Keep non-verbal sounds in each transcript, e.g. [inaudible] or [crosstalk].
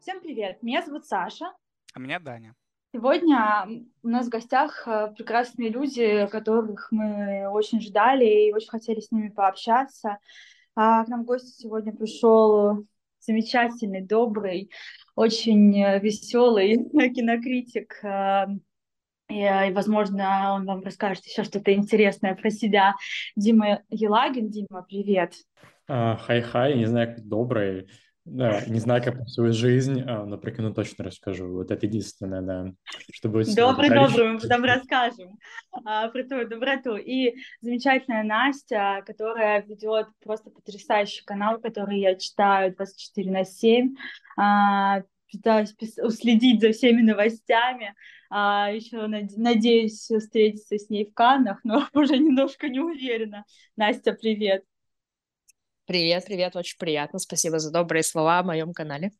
Всем привет, меня зовут Саша. А меня Даня. Сегодня у нас в гостях э, прекрасные люди, которых мы очень ждали и очень хотели с ними пообщаться. А к нам в гости сегодня пришел замечательный, добрый, очень э, веселый [laughs] кинокритик. Э, и, возможно, он вам расскажет еще что-то интересное про себя. Дима Елагин. Дима, привет. Хай-хай, не знаю, как добрый. Да, не знаю, как свою жизнь, а, но про кино точно расскажу. Вот это единственное, да. Что будет добрый, добрый, мы потом расскажем а, про твою доброту. И замечательная Настя, которая ведет просто потрясающий канал, который я читаю 24 на 7. А, пытаюсь уследить за всеми новостями. А, еще надеюсь встретиться с ней в Каннах, но [laughs] уже немножко не уверена. Настя, привет. Привет, привет, очень приятно. Спасибо за добрые слова о моем канале.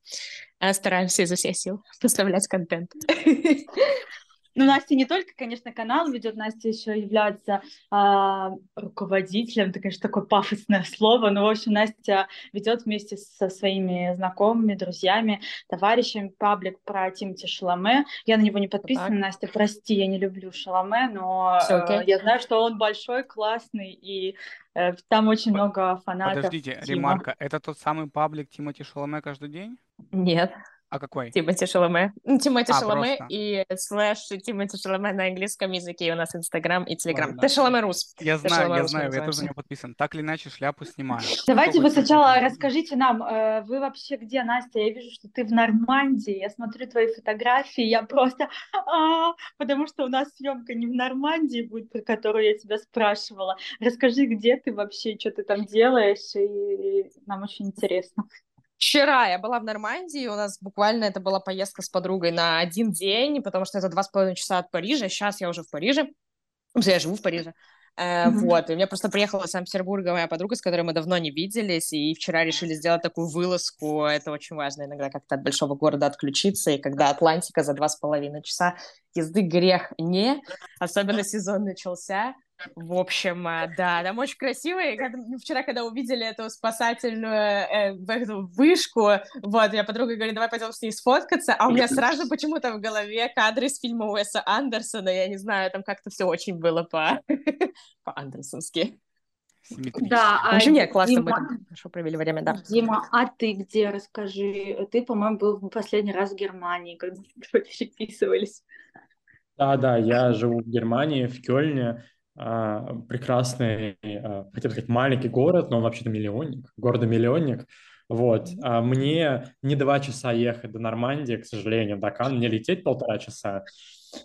Э, стараемся изо всех сил [laughs] поставлять контент. [laughs] Ну, Настя не только, конечно, канал ведет, Настя еще является а, руководителем, это, конечно, такое пафосное слово, но, в общем, Настя ведет вместе со своими знакомыми, друзьями, товарищами паблик про Тимати Шаломе. Я на него не подписана, так. Настя, прости, я не люблю Шаломе, но okay. э, я знаю, что он большой, классный, и э, там очень много фанатов. Подождите, Тима. ремарка, это тот самый паблик Тимати Шаломе каждый день? Нет. А какой? Тимати Шаломе. Тимати а, Шаломе и слэш Тимати Шаломе на английском языке. у нас Инстаграм и Телеграм. Ты Шаломе Рус. Я знаю, я знаю, я тоже на него подписан. Так или иначе, шляпу снимаю. [laughs] Давайте вы сначала расскажите нам, э, вы вообще где, Настя? Я вижу, что ты в Нормандии. Я смотрю твои фотографии, я просто... А, потому что у нас съемка не в Нормандии будет, про которую я тебя спрашивала. Расскажи, где ты вообще, что ты там делаешь, и нам очень интересно. Вчера я была в Нормандии, у нас буквально это была поездка с подругой на один день, потому что это два с половиной часа от Парижа. Сейчас я уже в Париже. Я живу в Париже. Mm-hmm. Вот, и у меня просто приехала из Санкт-Петербурга моя подруга, с которой мы давно не виделись, и вчера решили сделать такую вылазку. Это очень важно иногда как-то от большого города отключиться, и когда Атлантика за два с половиной часа езды грех не, особенно сезон начался. В общем, э, да, там очень красивые. Когда, ну, вчера, когда увидели эту спасательную э, эту вышку, вот, я подруга говорит, давай пойдем с ней сфоткаться, а у меня сразу почему-то в голове кадры из фильма Уэса Андерсона, я не знаю, там как-то все очень было по, [laughs] по андерсонски. Да, в общем, нет, классно Дима... мы хорошо провели время, да. Дима, а ты где, расскажи? Ты, по-моему, был в последний раз в Германии, когда мы [laughs] переписывались. Да, да, я живу в Германии, в Кёльне. А, прекрасный, а, хотел сказать, маленький город, но он вообще-то миллионник, города-миллионник. Вот. А мне не два часа ехать до Нормандии, к сожалению, до Кан, мне лететь полтора часа.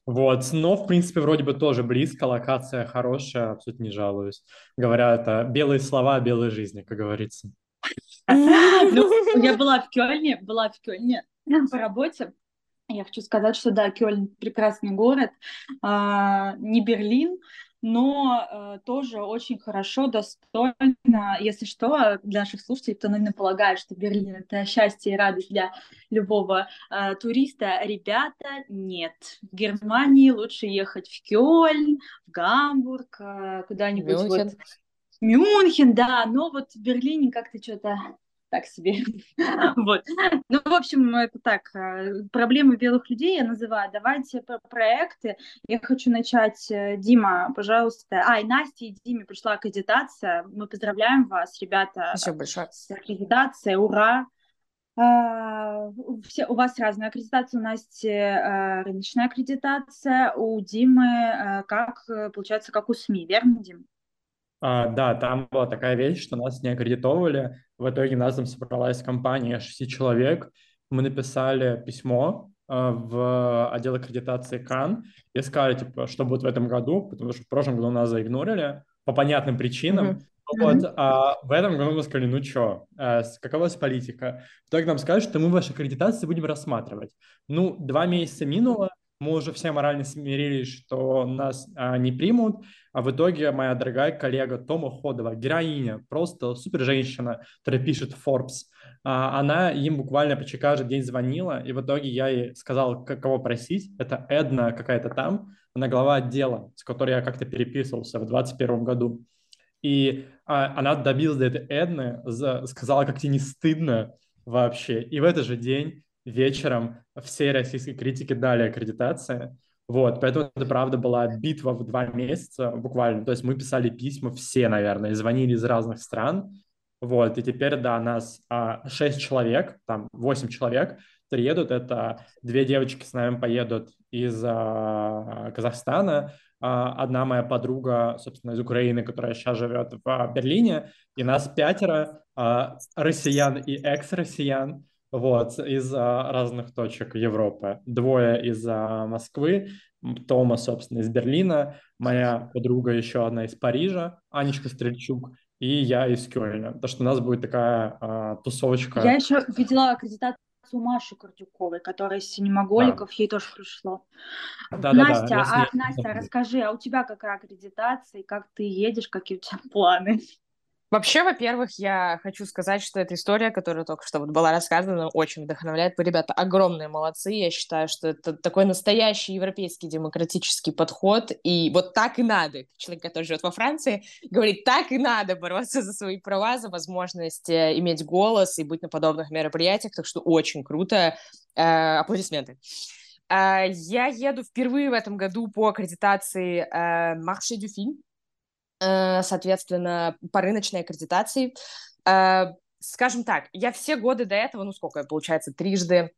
Вот, но, в принципе, вроде бы тоже близко, локация хорошая, абсолютно не жалуюсь. Говорят, это белые слова белой жизни, как говорится. Ну, [laughs] я была в Кёльне, была в Кёльне [clears throat] по работе. Я хочу сказать, что да, Кёльн прекрасный город, не Берлин, но э, тоже очень хорошо, достойно. Если что, для наших слушателей, кто, наверное, полагает, что Берлин — это счастье и радость для любого э, туриста, ребята, нет. В Германии лучше ехать в Кёльн, в Гамбург, э, куда-нибудь Мюнхен. вот... Мюнхен, да, но вот в Берлине как-то что-то так себе. [laughs] вот. Ну, в общем, это так, э, проблемы белых людей я называю. Давайте про проекты. Я хочу начать. Э, Дима, пожалуйста. А, и Настя и Диме пришла аккредитация. Мы поздравляем вас, ребята. Спасибо большое. С аккредитацией. Ура! Uh, все, у вас разная аккредитация, у Насти uh, рыночная аккредитация, у Димы uh, как, получается, как у СМИ, верно, Дим? А, да, там была такая вещь, что нас не аккредитовали. В итоге нас там собралась компания шести человек. Мы написали письмо а, в отдел аккредитации КАН и сказали, типа, что будет в этом году, потому что в прошлом году нас заигнорили по понятным причинам. Mm-hmm. Вот, а в этом году мы сказали, ну что, а, какова у вас политика? В итоге нам сказали, что мы ваши аккредитации будем рассматривать. Ну, два месяца минуло, мы уже все морально смирились, что нас а, не примут, а в итоге моя дорогая коллега Тома Ходова, героиня, просто супер женщина, которая пишет Forbes, а, она им буквально почти каждый день звонила, и в итоге я ей сказал, кого просить, это Эдна какая-то там, она глава отдела, с которой я как-то переписывался в 2021 году. И а, она добилась до этой Эдны, сказала, как тебе не стыдно вообще. И в этот же день вечером всей российской критики дали аккредитации. Вот, поэтому это, правда, была битва в два месяца буквально. То есть мы писали письма все, наверное, звонили из разных стран. Вот, и теперь, да, нас а, 6 человек, там 8 человек приедут. Это две девочки с нами поедут из а, Казахстана, а, одна моя подруга, собственно, из Украины, которая сейчас живет в а, Берлине, и нас пятеро а, россиян и экс-россиян, вот, из разных точек Европы. Двое из Москвы, Тома, собственно, из Берлина, моя подруга еще одна из Парижа, Анечка Стрельчук, и я из Кёльна. То, что у нас будет такая а, тусовочка. Я еще видела аккредитацию Маши Курдюковой, которая из синемоголиков, да. ей тоже пришло. Да, Настя, да, да, а, Настя, расскажи, а у тебя какая аккредитация, как ты едешь, какие у тебя планы? Вообще, во-первых, я хочу сказать, что эта история, которая только что вот была рассказана, очень вдохновляет. Вы, ребята, огромные молодцы. Я считаю, что это такой настоящий европейский демократический подход. И вот так и надо. Человек, который живет во Франции, говорит, так и надо бороться за свои права, за возможность э, иметь голос и быть на подобных мероприятиях. Так что очень круто. Э, аплодисменты. Э, я еду впервые в этом году по аккредитации Marché du Film соответственно, по рыночной аккредитации. Э, скажем так, я все годы до этого, ну сколько, получается, трижды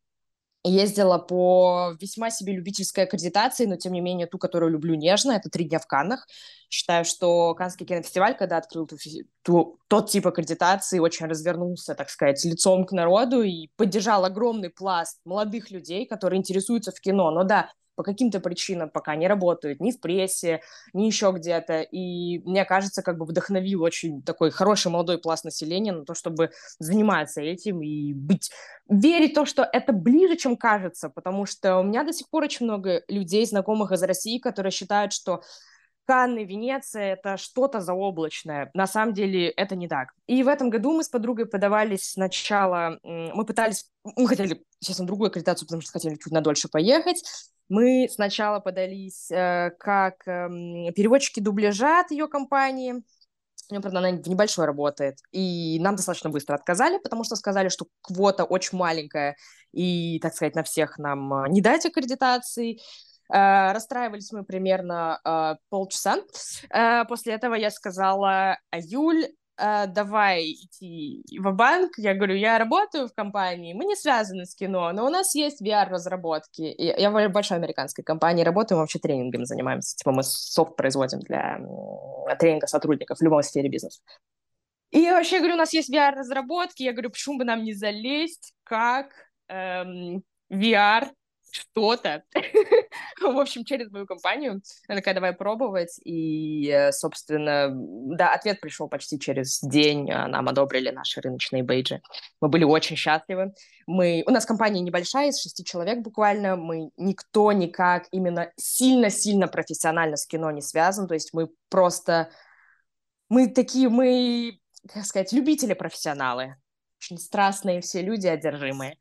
ездила по весьма себе любительской аккредитации, но тем не менее ту, которую люблю нежно, это «Три дня в Каннах». Считаю, что Каннский кинофестиваль, когда открыл ту, ту, тот тип аккредитации, очень развернулся, так сказать, лицом к народу и поддержал огромный пласт молодых людей, которые интересуются в кино. Но да, по каким-то причинам пока не работают ни в прессе, ни еще где-то. И мне кажется, как бы вдохновил очень такой хороший молодой пласт населения на то, чтобы заниматься этим и быть верить в то, что это ближе, чем кажется, потому что у меня до сих пор очень много людей, знакомых из России, которые считают, что Канны, Венеция — это что-то заоблачное. На самом деле это не так. И в этом году мы с подругой подавались сначала... Мы пытались... Мы хотели, на другую аккредитацию, потому что хотели чуть надольше поехать. Мы сначала подались э, как э, переводчики дубляжа от ее компании. У нее, правда, она в небольшой работает. И нам достаточно быстро отказали, потому что сказали, что квота очень маленькая, и, так сказать, на всех нам э, не дать аккредитации. Uh, расстраивались мы примерно uh, полчаса. Uh, после этого я сказала, Юль, давай идти в банк Я говорю, я работаю в компании, мы не связаны с кино, но у нас есть VR-разработки. Я в большой американской компании работаю, мы вообще тренингами занимаемся. Типа мы софт производим для тренинга сотрудников в любой сфере бизнеса. И вообще, я говорю, у нас есть VR-разработки. Я говорю, почему бы нам не залезть, как эм, VR что-то. [laughs] [laughs] в общем, через мою компанию. Она такая, давай пробовать. И, э, собственно, да, ответ пришел почти через день. А, нам одобрили наши рыночные бейджи. Мы были очень счастливы. Мы... У нас компания небольшая, из шести человек буквально. Мы никто никак именно сильно-сильно профессионально с кино не связан. То есть мы просто... Мы такие, мы, как сказать, любители-профессионалы. Очень страстные все люди, одержимые.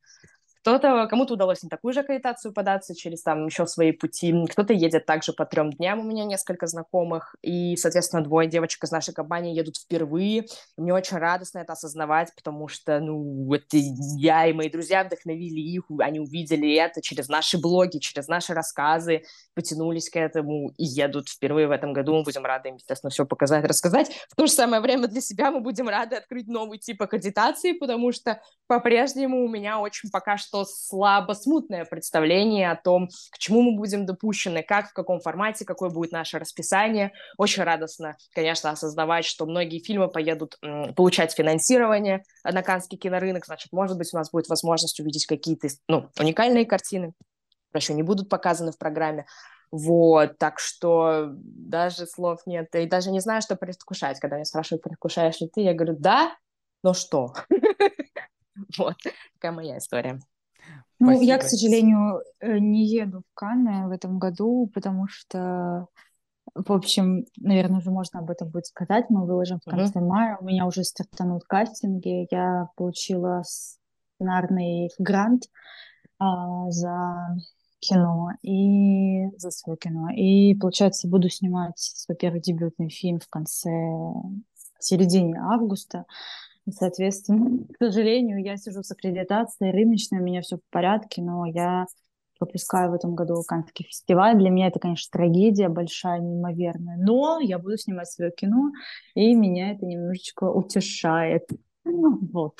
Кто-то, кому-то удалось на такую же аккредитацию податься через там еще свои пути. Кто-то едет также по трем дням, у меня несколько знакомых. И, соответственно, двое девочек из нашей компании едут впервые. Мне очень радостно это осознавать, потому что, ну, это я и мои друзья вдохновили их, они увидели это через наши блоги, через наши рассказы, потянулись к этому и едут впервые в этом году. Мы будем рады им, естественно, все показать, рассказать. В то же самое время для себя мы будем рады открыть новый тип аккредитации, потому что по-прежнему у меня очень пока что что слабо смутное представление о том, к чему мы будем допущены, как, в каком формате, какое будет наше расписание. Очень радостно, конечно, осознавать, что многие фильмы поедут получать финансирование на Каннский кинорынок, значит, может быть, у нас будет возможность увидеть какие-то ну, уникальные картины, еще не будут показаны в программе. Вот, так что даже слов нет. И даже не знаю, что предвкушать. Когда меня спрашивают, предвкушаешь ли ты, я говорю, да, но что? [laughs] Вот, такая моя история. Ну, Спасибо. я, к сожалению, э, не еду в Канны в этом году, потому что, в общем, наверное, уже можно об этом будет сказать. Мы выложим в конце uh-huh. мая. У меня уже стартанут кастинги. Я получила сценарный грант а, за кино и за свое кино. И, получается, буду снимать свой первый дебютный фильм в конце в середине августа. Соответственно, к сожалению, я сижу с аккредитацией рыночной, у меня все в порядке, но я пропускаю в этом году Каннский фестиваль. Для меня это, конечно, трагедия большая, неимоверная. Но я буду снимать свое кино, и меня это немножечко утешает. Вот.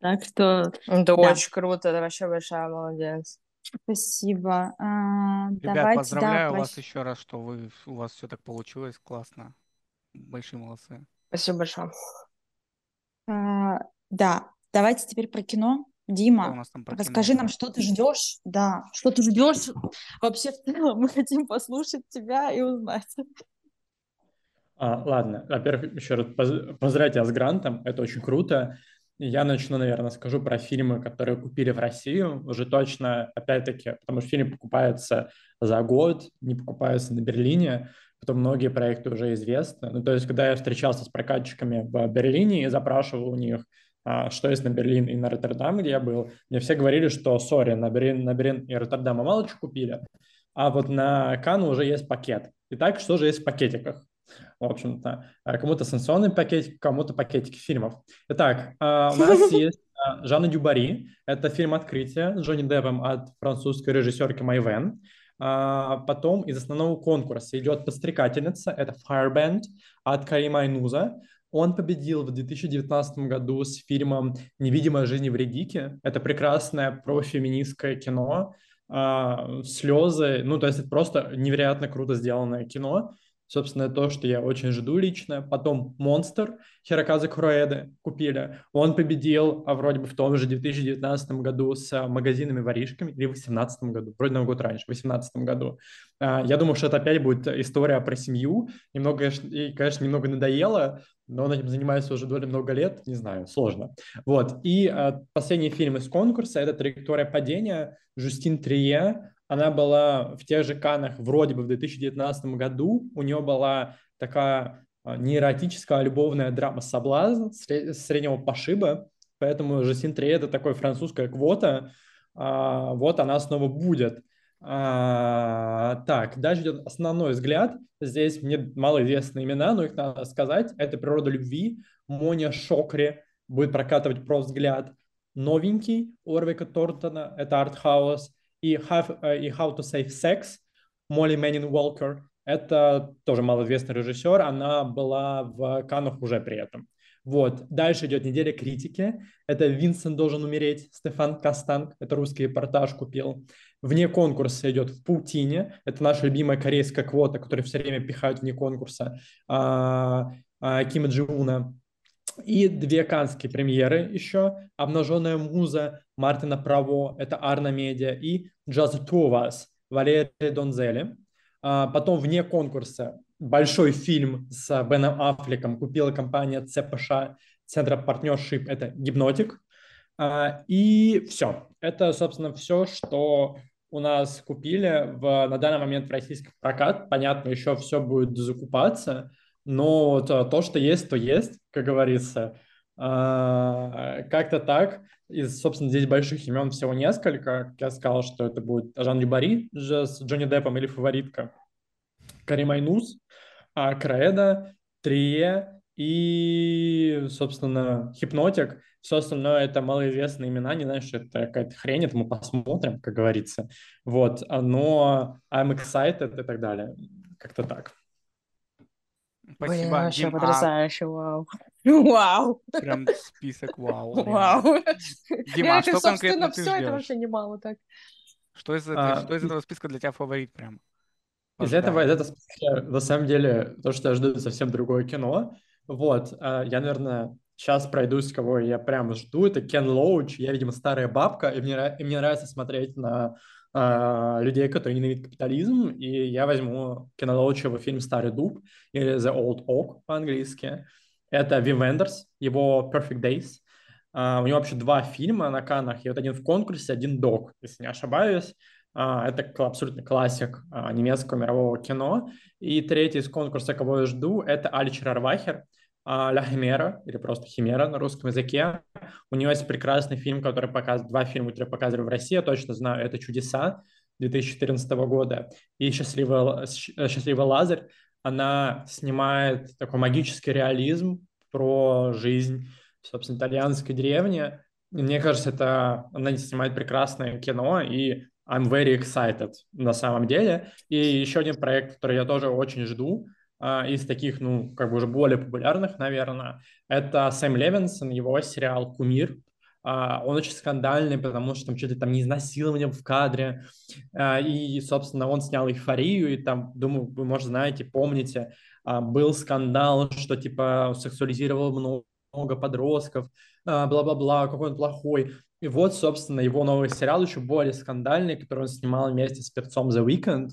Так что... Это да. очень круто, это вообще большая молодец. Спасибо. А, Ребят, давайте, да, поздравляю вас прощ- еще раз, что вы, у вас все так получилось, классно. Большие молодцы. Спасибо большое. А, да, давайте теперь про кино. Дима, нас там про кино? расскажи нам, что ты ждешь. Да, что ты ждешь. Вообще, в целом, мы хотим послушать тебя и узнать. А, ладно, во-первых, еще раз поз- поздравляю тебя с грантом, это очень круто. Я начну, наверное, скажу про фильмы, которые купили в Россию, уже точно, опять-таки, потому что фильм покупается за год, не покупается на Берлине, потом многие проекты уже известны. Ну, то есть, когда я встречался с прокатчиками в Берлине и запрашивал у них, а, что есть на Берлин и на Роттердам, где я был, мне все говорили, что, сори, на Берлин, на Берлин и Роттердам мы мало чего купили, а вот на Канну уже есть пакет. Итак, что же есть в пакетиках? В общем-то, а, кому-то санкционный пакетик, кому-то пакетики фильмов. Итак, а, у нас [laughs] есть а, Жанна Дюбари. Это фильм «Открытие» с Джонни Деппом от французской режиссерки Майвен. А, Потом из основного конкурса идет «Подстрекательница». Это «Fireband» от Карима Айнуза. Он победил в 2019 году с фильмом «Невидимая жизнь Евредики». Это прекрасное профеминистское кино, а, слезы. Ну, то есть это просто невероятно круто сделанное кино. Собственно, то, что я очень жду лично. Потом «Монстр» Хироказы Куроэды купили. Он победил а, вроде бы в том же 2019 году с а, магазинами воришками, или в 2018 году, вроде на год раньше, в 2018 году. А, Я думаю, что это опять будет история про семью. Немного, и, конечно, немного надоело, но он этим занимается уже довольно много лет, не знаю, сложно. Вот. И а, последний фильм из конкурса – это «Траектория падения» Жюстин Трие. Она была в тех же Канах вроде бы в 2019 году. У нее была такая а, неэротическая любовная драма «Соблазн» сре- среднего пошиба. Поэтому Жюстин Трие – это такой французская квота. А, Вот она снова будет. А, так, дальше идет основной взгляд. Здесь мне малоизвестные имена, но их надо сказать. Это «Природа любви». Моня Шокри будет прокатывать про взгляд. Новенький Орвика Тортона, это артхаус. И How, э, и How to Save Sex Молли Мэннин Уолкер. Это тоже малоизвестный режиссер. Она была в Каннах уже при этом. Вот. Дальше идет неделя критики. Это «Винсент должен умереть» Стефан Кастанг. Это русский репортаж купил. Вне конкурса идет «В паутине». Это наша любимая корейская квота, которую все время пихают вне конкурса. А, а, Кима Джиуна. И две канские премьеры еще. «Обнаженная муза» Мартина Право. Это Арна Медиа. И «Just Two of Us» Валерия Донзели. А, Потом вне конкурса большой фильм с Беном Аффлеком купила компания ЦПШ, Центра партнершип, это «Гипнотик». А, И все. Это, собственно, все, что у нас купили в, на данный момент в российский прокат. Понятно, еще все будет закупаться, но а, то, что есть, то есть, как говорится. Как-то так. Из, собственно, здесь больших имен всего несколько. Я сказал, что это будет Жан Любари с Джонни Деппом или фаворитка. Карим Айнус, а, Краэда, Трие и, собственно, Хипнотик. Все остальное это малоизвестные имена, не знаю, что это какая-то хрень, это мы посмотрим, как говорится. Вот, а, но I'm excited и так далее. Как-то так. Блин, Спасибо, вообще Дим. А потрясающе, вау. [laughs] Вау, прям список вау. вау. Дима, а что конкретно ты все это вообще немало так. Что из, А, что из этого списка для тебя фаворит прям? Из этого, из этого списка, на самом деле, то, что я жду, это совсем другое кино. Вот, а, я, наверное, сейчас пройдусь, кого я прям жду. Это Кен Лоуч. Я, видимо, старая бабка, и мне, и мне нравится смотреть на а, людей, которые ненавидят капитализм. И я возьму Кена Лоуча его фильм «Старый дуб» или «The Old Oak» по-английски. Это Вим Вендерс, его «Perfect Days». А, у него вообще два фильма на Каннах, и вот один в конкурсе, один док, если не ошибаюсь. А, Это абсолютно классик а, немецкого мирового кино. И третий из конкурса, кого я жду, это Алич Рарвахер, «Ля Химера», или просто «Химера» на русском языке. У него есть прекрасный фильм, который показывает, два фильма, которые показывали в России, я точно знаю, это «Чудеса» 2014 года и «Счастливый, «Счастливый Лазарь». Она снимает такой магический реализм, про жизнь, собственно, итальянской деревни. Мне кажется, это она снимает прекрасное кино, и I'm very excited на самом деле. И еще один проект, который я тоже очень жду, а, из таких, ну, как бы уже более популярных, наверное, это Сэм Левинсон, его сериал «Кумир». А, он очень скандальный, потому что там что-то там не изнасилование в кадре. А, и, собственно, он снял «Эйфорию», и там, думаю, вы, может, знаете, помните, был скандал, что, типа, сексуализировал много много подростков, бла-бла-бла, какой он плохой. И вот, собственно, его новый сериал еще более скандальный, который он снимал вместе с перцом The Weeknd.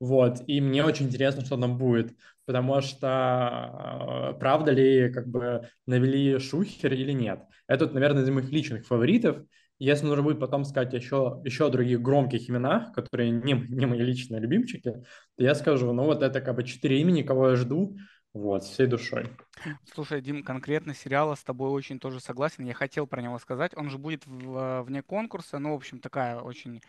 Вот, и мне очень интересно, что там будет, потому что правда ли как бы навели шухер или нет. Это, наверное, из моих личных фаворитов. Если нужно будет потом сказать еще, еще о других громких именах, которые не, не мои личные любимчики, то я скажу, ну вот это как бы четыре имени, кого я жду, вот, всей душой. Слушай, Дим, конкретно сериала с тобой очень тоже согласен. Я хотел про него сказать. Он же будет в, вне конкурса. Ну, в общем, такая очень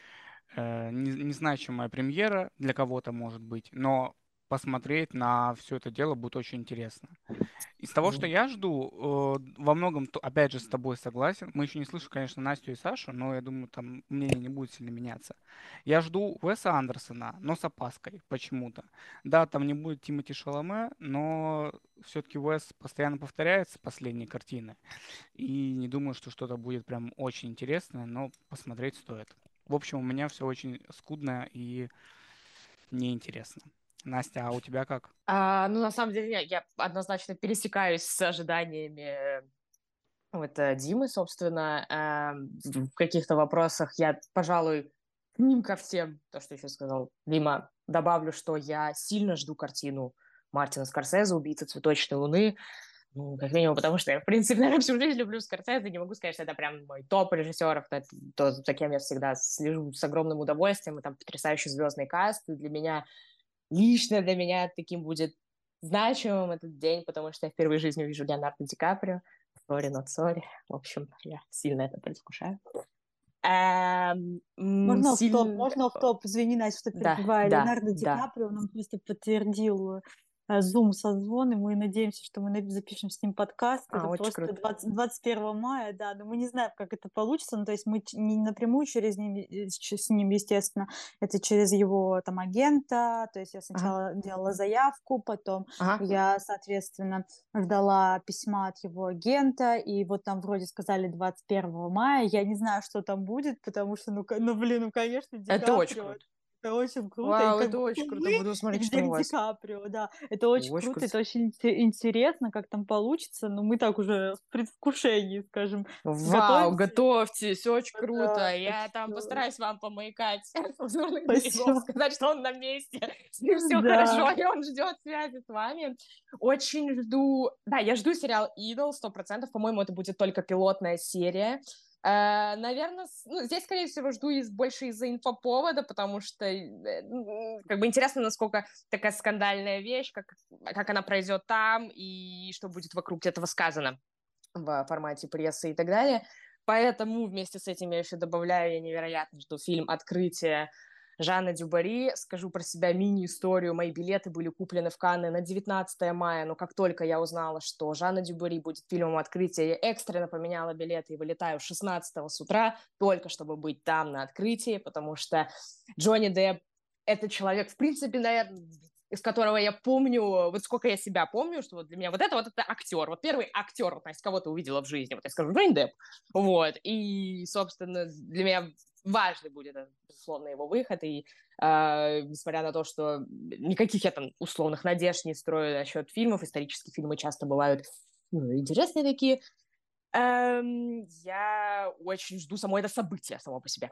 э, незначимая премьера для кого-то может быть. Но посмотреть на все это дело будет очень интересно. Из того, что я жду, э, во многом, опять же, с тобой согласен. Мы еще не слышим, конечно, Настю и Сашу, но я думаю, там мнение не будет сильно меняться. Я жду Уэса Андерсона, но с опаской почему-то. Да, там не будет Тимати Шаломе, но все-таки Уэс постоянно повторяется последние картины. И не думаю, что что-то будет прям очень интересное, но посмотреть стоит. В общем, у меня все очень скудно и неинтересно. Настя, а у тебя как? А, ну, на самом деле, я, я однозначно пересекаюсь с ожиданиями вот э, Димы, собственно. Э, в каких-то вопросах я, пожалуй, к ним ко всем, то, что еще сказал Дима, добавлю, что я сильно жду картину Мартина Скорсезе «Убийца цветочной луны». Ну, как минимум, потому что я, в принципе, [laughs] наверное, всю жизнь люблю Скорсезе, не могу сказать, что это прям мой топ режиссеров, то, то, за кем я всегда слежу с огромным удовольствием, и там потрясающий звездный каст, и для меня лично для меня таким будет значимым этот день, потому что я впервые в жизни увижу Леонардо Ди Каприо. Сори, not sorry. В общем, я сильно это предвкушаю. Эм, можно сильно... в топ, можно в топ, извини, Настя, что перебиваю. Да, Леонардо да, Ди Каприо нам просто подтвердил Zoom э, и мы надеемся, что мы запишем с ним подкаст. А, это просто круто. 20, 21 мая, да, но мы не знаем, как это получится. Ну, то есть мы не напрямую через ним, э, с ним, естественно, это через его там агента. То есть я сначала ага. делала заявку, потом ага. я, соответственно, ждала письма от его агента, и вот там вроде сказали 21 мая. Я не знаю, что там будет, потому что, ну, ну блин, ну, конечно, Ди Это очень круто. Это очень круто. Вау, это очень круто. Буду смотреть, что у вас. Ди Каприо, да. Это очень, очень круто, круто, это очень интересно, как там получится. Но мы так уже в предвкушении, скажем. Вау, готовьтесь, очень круто. Да, Я там постараюсь вам помаякать [laughs] сказать, что он на месте, с ним все да. хорошо, [laughs] и он ждет связи с вами. Очень жду... Да, я жду сериал «Идол» сто процентов. По-моему, это будет только пилотная серия. Uh, наверное, ну, здесь, скорее всего, жду из, больше из-за инфоповода, потому что э, как бы интересно, насколько такая скандальная вещь, как, как она пройдет там и что будет вокруг этого сказано в формате прессы и так далее. Поэтому вместе с этим я еще добавляю, я невероятно жду фильм «Открытие», Жанна Дюбари. Скажу про себя мини-историю. Мои билеты были куплены в Канны на 19 мая, но как только я узнала, что Жанна Дюбари будет фильмом открытия, я экстренно поменяла билеты и вылетаю 16 с утра, только чтобы быть там на открытии, потому что Джонни Депп это человек, в принципе, наверное, из которого я помню, вот сколько я себя помню, что вот для меня вот это вот это актер, вот первый актер, вот, кого ты увидела в жизни, вот я скажу, Джонни Депп, вот, и, собственно, для меня важный будет, безусловно, его выход, и э, несмотря на то, что никаких я там условных надежд не строю насчет фильмов, исторические фильмы часто бывают ну, интересные такие, эм, я очень жду само это событие само по себе.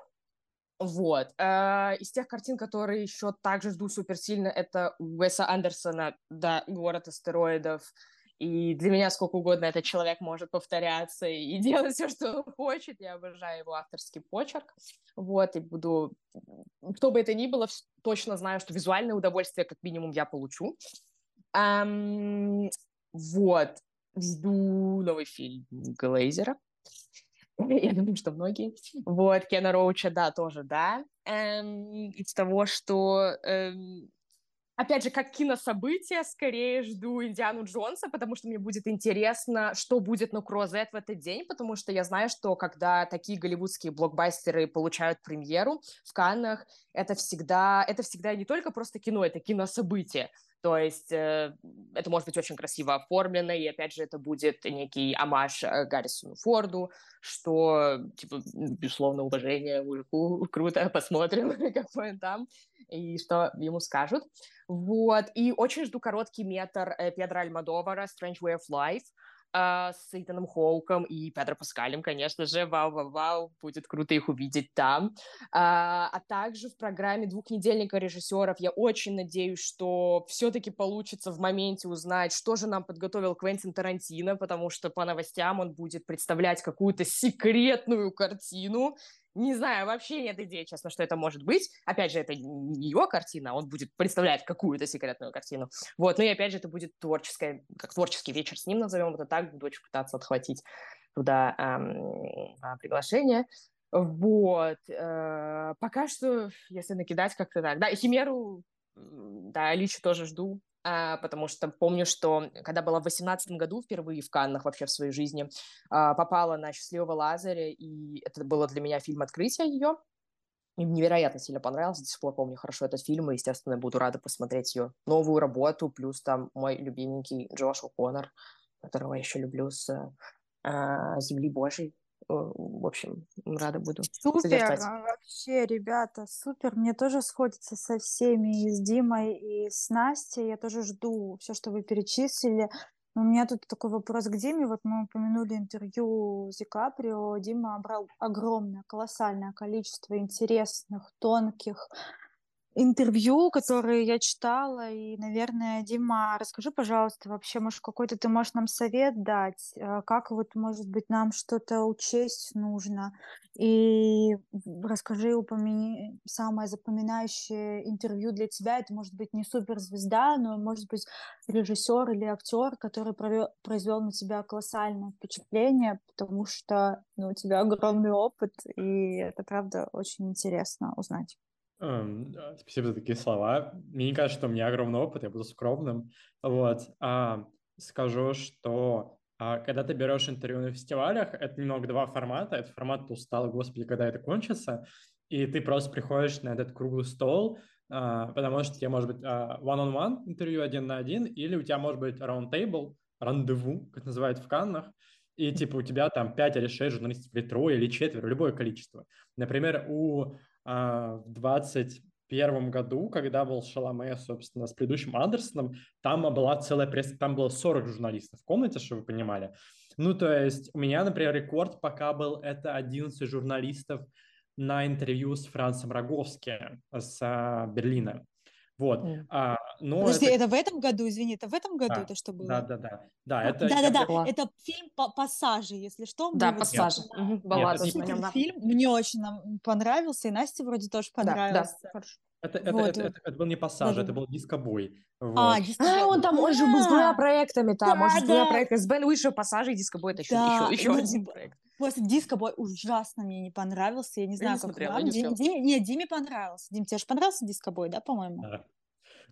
Вот. Э, из тех картин, которые еще также жду супер сильно, это Уэса Андерсона, да, «Город астероидов». И для меня сколько угодно этот человек может повторяться и [laughs] делать все, что он хочет. Я обожаю его авторский почерк. Вот, и буду... Кто бы это ни было, точно знаю, что визуальное удовольствие как минимум я получу. Эм, вот. Жду новый фильм Глейзера. [laughs] Я думаю, что многие. Вот, Кена Роуча, да, тоже, да. Эм, из того, что... Эм, опять же, как кинособытие, скорее жду Индиану Джонса, потому что мне будет интересно, что будет на Крозет в этот день, потому что я знаю, что когда такие голливудские блокбастеры получают премьеру в Каннах, это всегда, это всегда не только просто кино, это кинособытие. То есть э, это может быть очень красиво оформлено, и опять же это будет некий амаш э, Гаррисону Форду, что, типа, безусловно, уважение мужику, [laughs] круто, посмотрим, [laughs] какой он там, и что ему скажут. Вот, и очень жду короткий метр э, Педро Альмадовара «Strange Way of Life», а, с Итаном Хоуком и Педро Паскалем, конечно же. Вау-вау-вау, будет круто их увидеть там. А, а также в программе двухнедельника режиссеров я очень надеюсь, что все-таки получится в моменте узнать, что же нам подготовил Квентин Тарантино, потому что по новостям он будет представлять какую-то секретную картину, не знаю, вообще нет идеи, честно, что это может быть. Опять же, это не его картина, он будет представлять какую-то секретную картину. Вот, ну и опять же, это будет творческая, как творческий вечер с ним, назовем это так, буду очень пытаться отхватить туда эм, приглашение. Вот. Э, пока что, если накидать как-то так. Да, Химеру, да, Аличу тоже жду а, потому что помню, что когда была в 18 году впервые в Каннах вообще в своей жизни, а, попала на «Счастливого Лазаря», и это было для меня фильм открытия ее. И невероятно сильно понравился, до сих пор помню хорошо этот фильм, и, естественно, буду рада посмотреть ее новую работу, плюс там мой любименький Джош О'Коннор, которого я еще люблю с а, «Земли Божьей», Э, в общем, рада буду Супер, а, вообще, ребята, супер. Мне тоже сходится со всеми, и с Димой, и с Настей. Я тоже жду все, что вы перечислили. Но у меня тут такой вопрос к Диме. Вот мы упомянули интервью с Ди Каприо. Дима брал огромное, колоссальное количество интересных, тонких интервью, которые я читала, и, наверное, Дима, расскажи, пожалуйста, вообще, может, какой-то ты можешь нам совет дать, э, как вот, может быть, нам что-то учесть нужно, и расскажи, упомяни самое запоминающее интервью для тебя, это может быть не суперзвезда, но, может быть, режиссер или актер, который произвел на тебя колоссальное впечатление, потому что ну, у тебя огромный опыт, и это, правда, очень интересно узнать. Эм, спасибо за такие слова. Мне не кажется, что у меня огромный опыт, я буду скромным. Вот. А, скажу, что а, когда ты берешь интервью на фестивалях, это немного два формата. Это формат «Ты устал, господи, когда это кончится?» И ты просто приходишь на этот круглый стол, а, потому что тебе может быть а, one-on-one интервью один на один, или у тебя может быть round table, рандеву, как называют в Каннах, и типа у тебя там 5 или 6 журналистов, или трое, или четверо, любое количество. Например, у в 21 году, когда был Шаломе, собственно, с предыдущим Андерсоном, там была целая пресс, там было 40 журналистов в комнате, чтобы вы понимали. Ну, то есть у меня, например, рекорд пока был, это 11 журналистов на интервью с Францем Роговским с а, Берлина. Вот. Mm. А, но Подожди, это... это в этом году, извини, это в этом году да, это что было? Да, да, да. Да, это, да, да, да. это фильм «Пассажи», если что. Да, «Пассажи». Угу, Баллада. Супер фильм, мне очень нам понравился, и Насте вроде тоже понравился. Да, да. Это, это, вот. это, это, это был не пассаж, Даже... это был дискобой. Вот. А, дискобой. А, он там, он же был с двумя проектами там, да, он же с двумя проектами. С Бен Уиша пассажи и дискобой, это еще, да, еще, еще ну, один проект. Просто дискобой ужасно мне не понравился, я не знаю, я как смотрела, вам. Дим, Диме, нет, Диме понравился. Дим, тебе же понравился дискобой, да, по-моему? Да.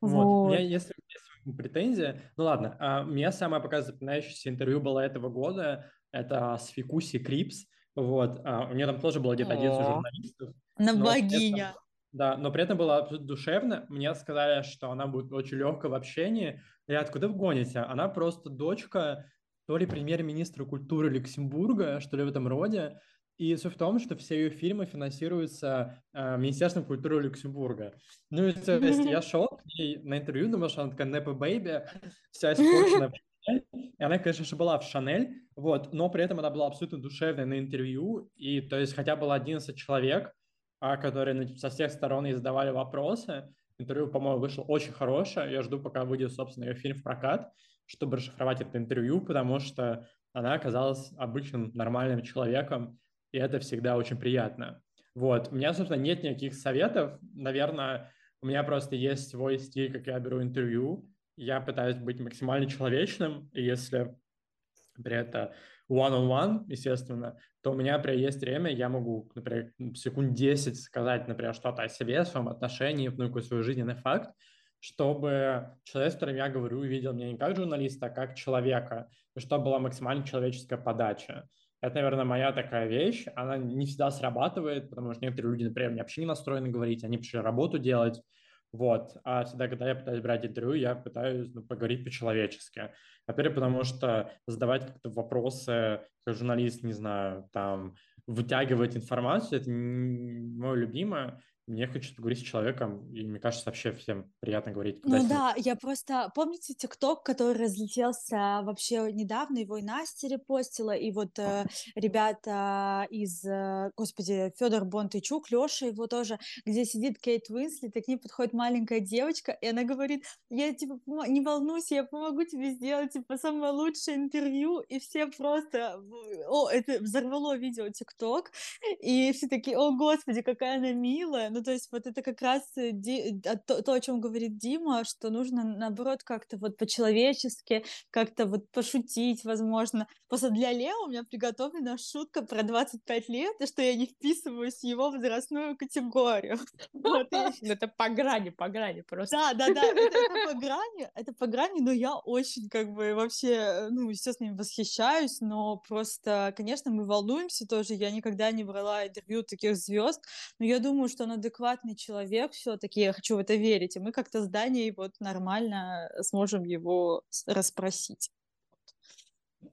Вот. вот. У меня, если, если претензия, ну ладно, а, у меня самое пока запоминающееся интервью было этого года, это с Фикуси Крипс, вот, а, у нее там тоже было где-то 11 журналистов. Она богиня. Этом, да, но при этом было абсолютно душевно. Мне сказали, что она будет очень легкая в общении. Я откуда вы гоните? Она просто дочка то ли премьер-министра культуры Люксембурга, что ли в этом роде. И суть в том, что все ее фильмы финансируются э, Министерством культуры Люксембурга. Ну, то есть я шел к ней на интервью, думал, что она такая Непа Бэйби, вся испорченная. И она, конечно же, была в Шанель, вот, но при этом она была абсолютно душевной на интервью. И то есть хотя было 11 человек, а, которые со всех сторон ей задавали вопросы. Интервью, по-моему, вышло очень хорошее. Я жду, пока выйдет, собственно, ее фильм в прокат, чтобы расшифровать это интервью, потому что она оказалась обычным нормальным человеком, и это всегда очень приятно. Вот, у меня, собственно, нет никаких советов. Наверное, у меня просто есть свой стиль, как я беру интервью. Я пытаюсь быть максимально человечным, и если при это one-on-one, естественно, то у меня, например, есть время, я могу, например, секунд 10 сказать, например, что-то о себе, о своем отношении, ну, какой свой жизненный факт, чтобы человек, с которым я говорю, видел меня не как журналиста, а как человека, и чтобы была максимально человеческая подача. Это, наверное, моя такая вещь. Она не всегда срабатывает, потому что некоторые люди, например, вообще не настроены говорить, они пришли работу делать, вот. А всегда, когда я пытаюсь брать интервью, я пытаюсь ну, поговорить по-человечески. Во-первых, потому что задавать как-то вопросы, как журналист, не знаю, там, вытягивать информацию, это мое любимое мне хочется поговорить с человеком, и мне кажется, вообще всем приятно говорить. Ну да, я просто... Помните ТикТок, который разлетелся вообще недавно, его и Настя репостила, и вот э, ребята из, э, господи, Федор Бонтычук, Леша его тоже, где сидит Кейт Уинслет, и к ней подходит маленькая девочка, и она говорит, я, типа, не волнуйся, я помогу тебе сделать, типа, самое лучшее интервью, и все просто... О, это взорвало видео ТикТок, и все такие, о, господи, какая она милая, ну, то есть вот это как раз э, ди- а, то, то, о чем говорит Дима, что нужно, наоборот, как-то вот по-человечески, как-то вот пошутить, возможно. Просто для Лео у меня приготовлена шутка про 25 лет, и что я не вписываюсь в его возрастную категорию. [laughs] [laughs] Ну, это по грани, по грани просто. Да, да, да, это по грани, это по грани, но я очень как бы вообще, ну, естественно, восхищаюсь, но просто, конечно, мы волнуемся тоже, я никогда не брала интервью таких звезд, но я думаю, что надо адекватный человек все-таки, я хочу в это верить, и мы как-то с Данией вот нормально сможем его расспросить.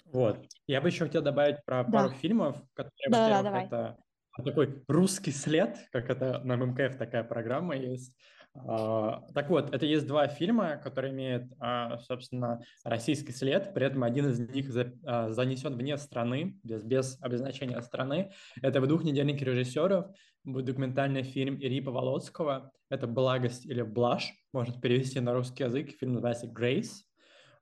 Вот. Я бы еще хотел добавить про да. пару фильмов, которые, да, во-первых, да, это такой русский след, как это на ММКФ такая программа есть. А, так вот, это есть два фильма, которые имеют, а, собственно, российский след, при этом один из них а, занесен вне страны, без, без обозначения страны. Это в двухнедельнике режиссеров, документальный фильм Ири Поволоцкого, это «Благость» или «Блажь», можно перевести на русский язык, фильм называется «Грейс».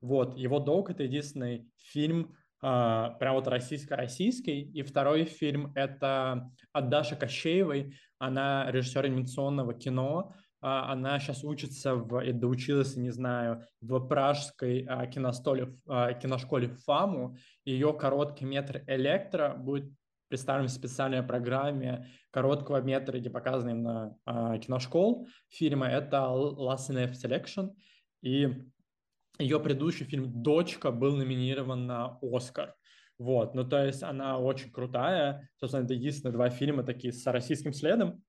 Вот, его долг — это единственный фильм, прям вот российско-российский. И второй фильм — это от Даши Кощеевой, она режиссер анимационного кино, она сейчас учится в, и доучилась, не знаю, в пражской а, киностоле, а, киношколе ФАМу. Ее короткий метр «Электро» будет представлен в специальной программе короткого метра, где показаны на а, киношкол фильма. Это Last in Selection. И ее предыдущий фильм «Дочка» был номинирован на «Оскар». Вот, ну то есть она очень крутая. Собственно, это единственные два фильма такие с российским следом.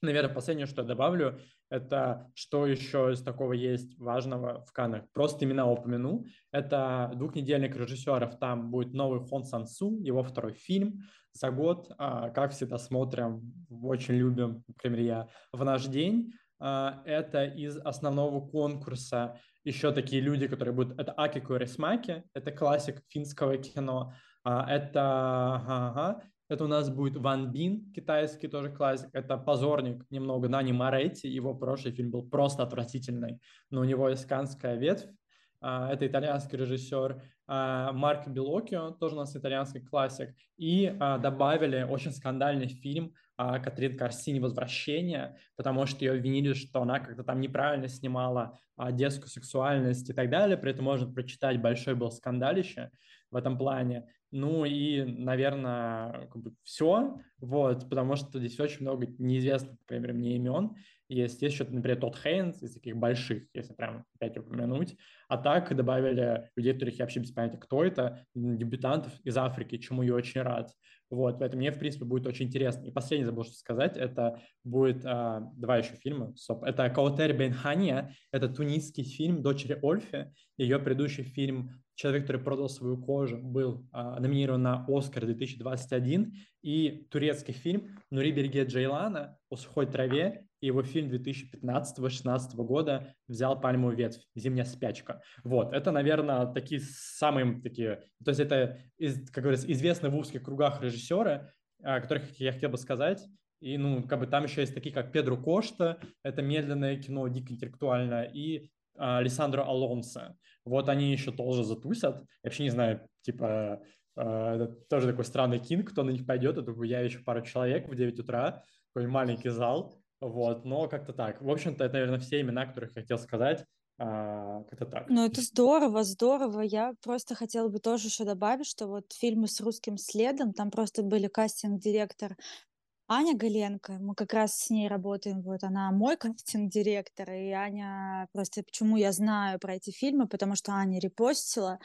Наверное, последнее, что я добавлю, это что еще из такого есть важного в Каннах. Просто имена упомяну. Это двухнедельник режиссеров. Там будет новый Хон Сан Су, его второй фильм за год. А, как всегда смотрим, очень любим, например, я, в наш день. А, это из основного конкурса еще такие люди, которые будут... Это Акико Рисмаки, это классик финского кино. А, это ага, это у нас будет Ван Бин, китайский тоже классик. Это позорник немного Нани Моретти. Его прошлый фильм был просто отвратительный, но у него есть канская ветвь. А, это итальянский режиссер а, Марк Белокио, тоже у нас итальянский классик. И а, добавили очень скандальный фильм Катрин Карсини «Возвращение», потому что ее обвинили, что она как-то там неправильно снимала детскую сексуальность и так далее. При этом можно прочитать, большой был скандалище в этом плане. Ну и, наверное, как бы все, вот, потому что здесь очень много неизвестных, например, мне имен. Есть, есть еще, например, тот Хейнс из таких больших, если прям опять упомянуть. А так добавили людей, которых я вообще без понятия, кто это, дебютантов из Африки, чему я очень рад. Вот, поэтому мне, в принципе, будет очень интересно. И последнее забыл что сказать, это будет а, два еще фильма. Это Каутер Бенхания, это тунисский фильм «Дочери Ольфи». Ее предыдущий фильм «Человек, который продал свою кожу» был а, номинирован на «Оскар» 2021. И турецкий фильм «Нури Берге Джейлана» о сухой траве и его фильм 2015-2016 года взял пальмовую ветвь «Зимняя спячка». Вот, это, наверное, такие самые такие... То есть это, как говорится, известные в узких кругах режиссеры, о которых я хотел бы сказать. И, ну, как бы там еще есть такие, как Педро Кошта, это медленное кино, дико интеллектуальное, и а, Александро Алонсо. Вот они еще тоже затусят. Я вообще не знаю, типа, а, это тоже такой странный кинг, кто на них пойдет. Это я еще пару человек в 9 утра, такой маленький зал, вот, но как-то так. В общем-то, это, наверное, все имена, которые хотел сказать. А, как-то так. Ну, это здорово, здорово. Я просто хотела бы тоже еще добавить, что вот фильмы с русским следом, там просто были кастинг-директор Аня Галенко, мы как раз с ней работаем, вот она мой [laughs] кастинг-директор, и Аня, просто почему я знаю про эти фильмы, потому что Аня репостила,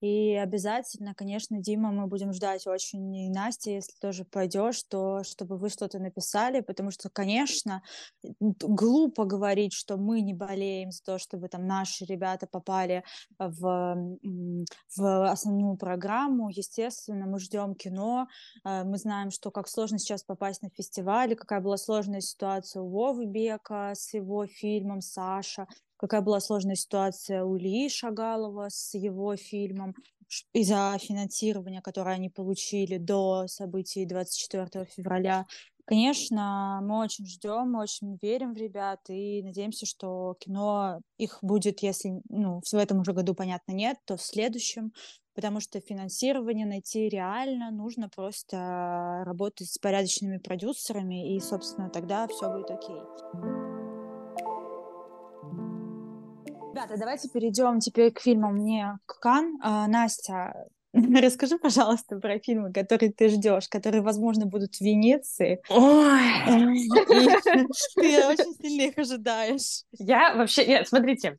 и обязательно, конечно, Дима, мы будем ждать очень, и Настя, если тоже пойдешь, то чтобы вы что-то написали, потому что, конечно, глупо говорить, что мы не болеем за то, чтобы там наши ребята попали в, в основную программу. Естественно, мы ждем кино, э, мы знаем, что как сложно сейчас попасть на фестиваль, какая была сложная ситуация у Вовы Бека с его фильмом «Саша», какая была сложная ситуация у Ильи Шагалова с его фильмом из-за финансирования, которое они получили до событий 24 февраля. Конечно, мы очень ждем, мы очень верим в ребят и надеемся, что кино их будет, если ну, в этом уже году, понятно, нет, то в следующем, потому что финансирование найти реально нужно просто работать с порядочными продюсерами, и, собственно, тогда все будет окей. Ребята, давайте перейдем теперь к фильмам не к Кан. А, Настя, [laughs] расскажи, пожалуйста, про фильмы, которые ты ждешь, которые, возможно, будут в Венеции. Ой! [laughs] Ты очень сильно их ожидаешь. Я вообще... Нет, смотрите,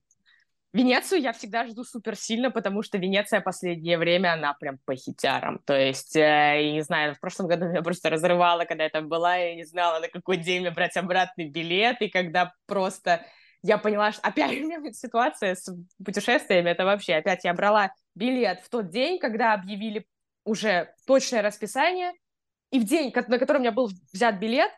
Венецию я всегда жду супер сильно, потому что Венеция последнее время, она прям по хитярам. То есть, э, я не знаю, в прошлом году меня просто разрывало, когда я там была, я не знала, на какой день мне брать обратный билет, и когда просто я поняла, что опять [laughs] у меня ситуация с путешествиями, это вообще, опять я брала билет в тот день, когда объявили уже точное расписание, и в день, на который у меня был взят билет,